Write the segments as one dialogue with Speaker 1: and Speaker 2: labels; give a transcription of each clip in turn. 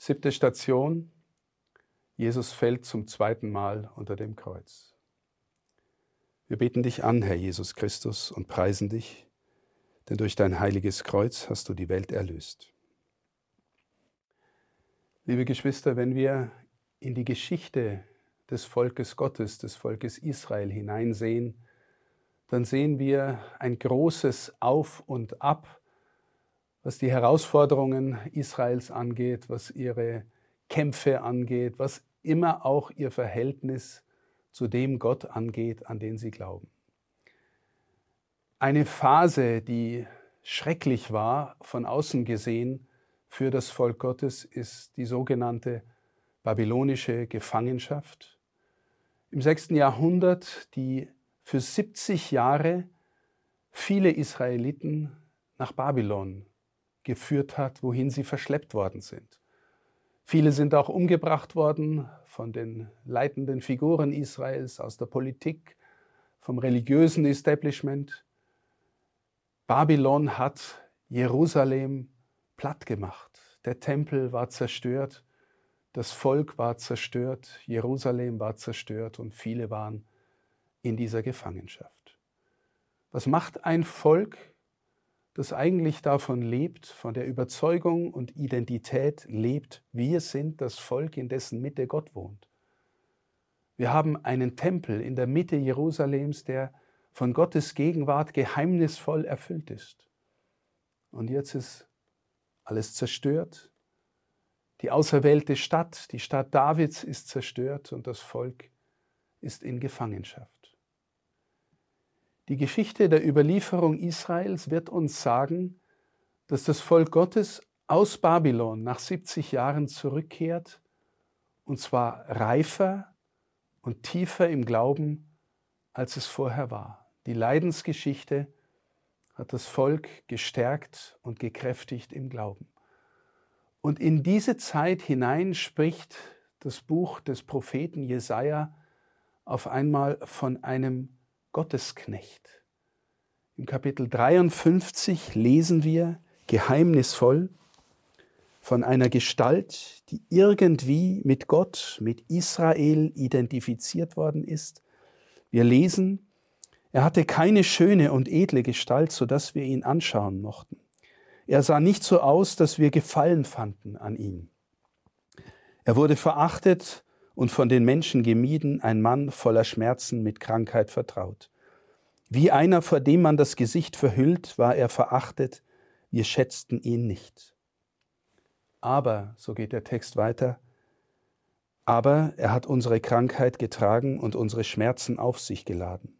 Speaker 1: Siebte Station. Jesus fällt zum zweiten Mal unter dem Kreuz. Wir beten dich an, Herr Jesus Christus, und preisen dich, denn durch dein heiliges Kreuz hast du die Welt erlöst. Liebe Geschwister, wenn wir in die Geschichte des Volkes Gottes, des Volkes Israel hineinsehen, dann sehen wir ein großes Auf und Ab, was die Herausforderungen Israels angeht, was ihre Kämpfe angeht, was immer auch ihr Verhältnis zu dem Gott angeht, an den sie glauben. Eine Phase, die schrecklich war, von außen gesehen, für das Volk Gottes, ist die sogenannte babylonische Gefangenschaft. Im sechsten Jahrhundert, die für 70 Jahre viele Israeliten nach Babylon geführt hat, wohin sie verschleppt worden sind. Viele sind auch umgebracht worden von den leitenden Figuren Israels, aus der Politik, vom religiösen Establishment. Babylon hat Jerusalem platt gemacht. Der Tempel war zerstört, das Volk war zerstört, Jerusalem war zerstört und viele waren in dieser Gefangenschaft. Was macht ein Volk, das eigentlich davon lebt, von der Überzeugung und Identität lebt, wir sind das Volk, in dessen Mitte Gott wohnt. Wir haben einen Tempel in der Mitte Jerusalems, der von Gottes Gegenwart geheimnisvoll erfüllt ist. Und jetzt ist alles zerstört. Die auserwählte Stadt, die Stadt Davids ist zerstört und das Volk ist in Gefangenschaft. Die Geschichte der Überlieferung Israels wird uns sagen, dass das Volk Gottes aus Babylon nach 70 Jahren zurückkehrt, und zwar reifer und tiefer im Glauben, als es vorher war. Die Leidensgeschichte hat das Volk gestärkt und gekräftigt im Glauben. Und in diese Zeit hinein spricht das Buch des Propheten Jesaja auf einmal von einem Gottesknecht. Im Kapitel 53 lesen wir geheimnisvoll von einer Gestalt, die irgendwie mit Gott, mit Israel identifiziert worden ist. Wir lesen, er hatte keine schöne und edle Gestalt, so dass wir ihn anschauen mochten. Er sah nicht so aus, dass wir Gefallen fanden an ihm. Er wurde verachtet und von den Menschen gemieden, ein Mann voller Schmerzen mit Krankheit vertraut. Wie einer, vor dem man das Gesicht verhüllt, war er verachtet, wir schätzten ihn nicht. Aber, so geht der Text weiter, aber er hat unsere Krankheit getragen und unsere Schmerzen auf sich geladen.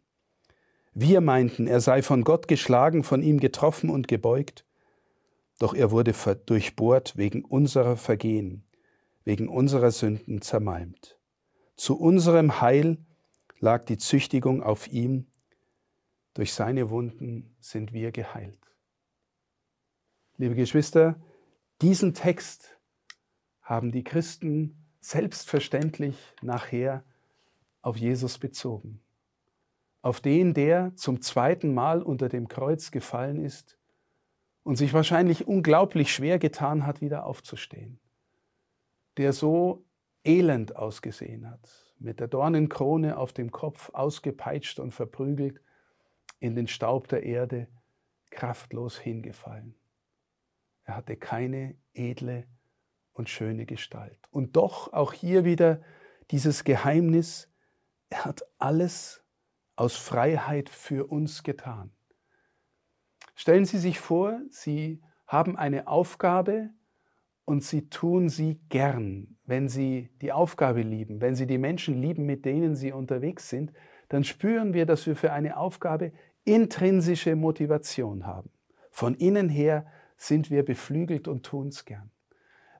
Speaker 1: Wir meinten, er sei von Gott geschlagen, von ihm getroffen und gebeugt, doch er wurde durchbohrt wegen unserer Vergehen, wegen unserer Sünden zermalmt. Zu unserem Heil lag die Züchtigung auf ihm, durch seine Wunden sind wir geheilt. Liebe Geschwister, diesen Text haben die Christen selbstverständlich nachher auf Jesus bezogen auf den, der zum zweiten Mal unter dem Kreuz gefallen ist und sich wahrscheinlich unglaublich schwer getan hat, wieder aufzustehen, der so elend ausgesehen hat, mit der Dornenkrone auf dem Kopf, ausgepeitscht und verprügelt, in den Staub der Erde, kraftlos hingefallen. Er hatte keine edle und schöne Gestalt. Und doch auch hier wieder dieses Geheimnis, er hat alles aus Freiheit für uns getan. Stellen Sie sich vor, Sie haben eine Aufgabe und Sie tun sie gern. Wenn Sie die Aufgabe lieben, wenn Sie die Menschen lieben, mit denen Sie unterwegs sind, dann spüren wir, dass wir für eine Aufgabe intrinsische Motivation haben. Von innen her sind wir beflügelt und tun es gern.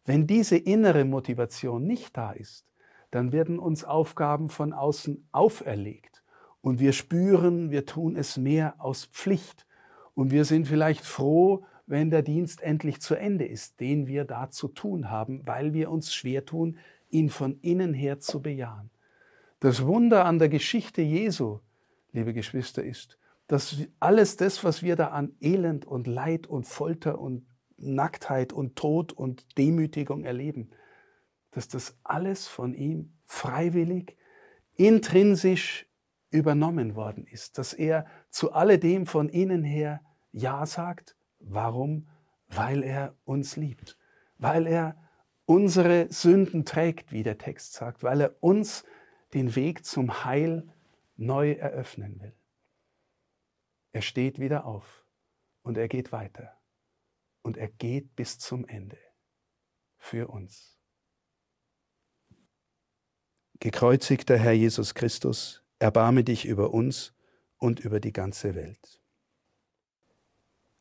Speaker 1: Wenn diese innere Motivation nicht da ist, dann werden uns Aufgaben von außen auferlegt. Und wir spüren, wir tun es mehr aus Pflicht. Und wir sind vielleicht froh, wenn der Dienst endlich zu Ende ist, den wir da zu tun haben, weil wir uns schwer tun, ihn von innen her zu bejahen. Das Wunder an der Geschichte Jesu, liebe Geschwister, ist, dass alles das, was wir da an Elend und Leid und Folter und Nacktheit und Tod und Demütigung erleben, dass das alles von ihm freiwillig, intrinsisch übernommen worden ist, dass er zu alledem von innen her Ja sagt. Warum? Weil er uns liebt, weil er unsere Sünden trägt, wie der Text sagt, weil er uns den Weg zum Heil neu eröffnen will. Er steht wieder auf und er geht weiter und er geht bis zum Ende für uns. Gekreuzigter Herr Jesus Christus, erbarme dich über uns und über die ganze Welt.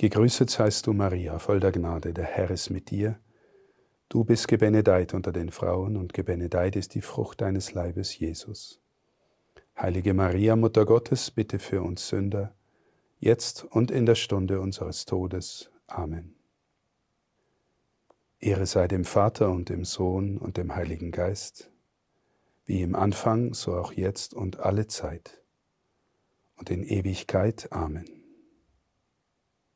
Speaker 1: Gegrüßet seist du, Maria, voll der Gnade, der Herr ist mit dir. Du bist gebenedeit unter den Frauen und gebenedeit ist die Frucht deines Leibes, Jesus. Heilige Maria, Mutter Gottes, bitte für uns Sünder, jetzt und in der Stunde unseres Todes. Amen. Ehre sei dem Vater und dem Sohn und dem Heiligen Geist, wie im Anfang, so auch jetzt und alle Zeit und in Ewigkeit. Amen.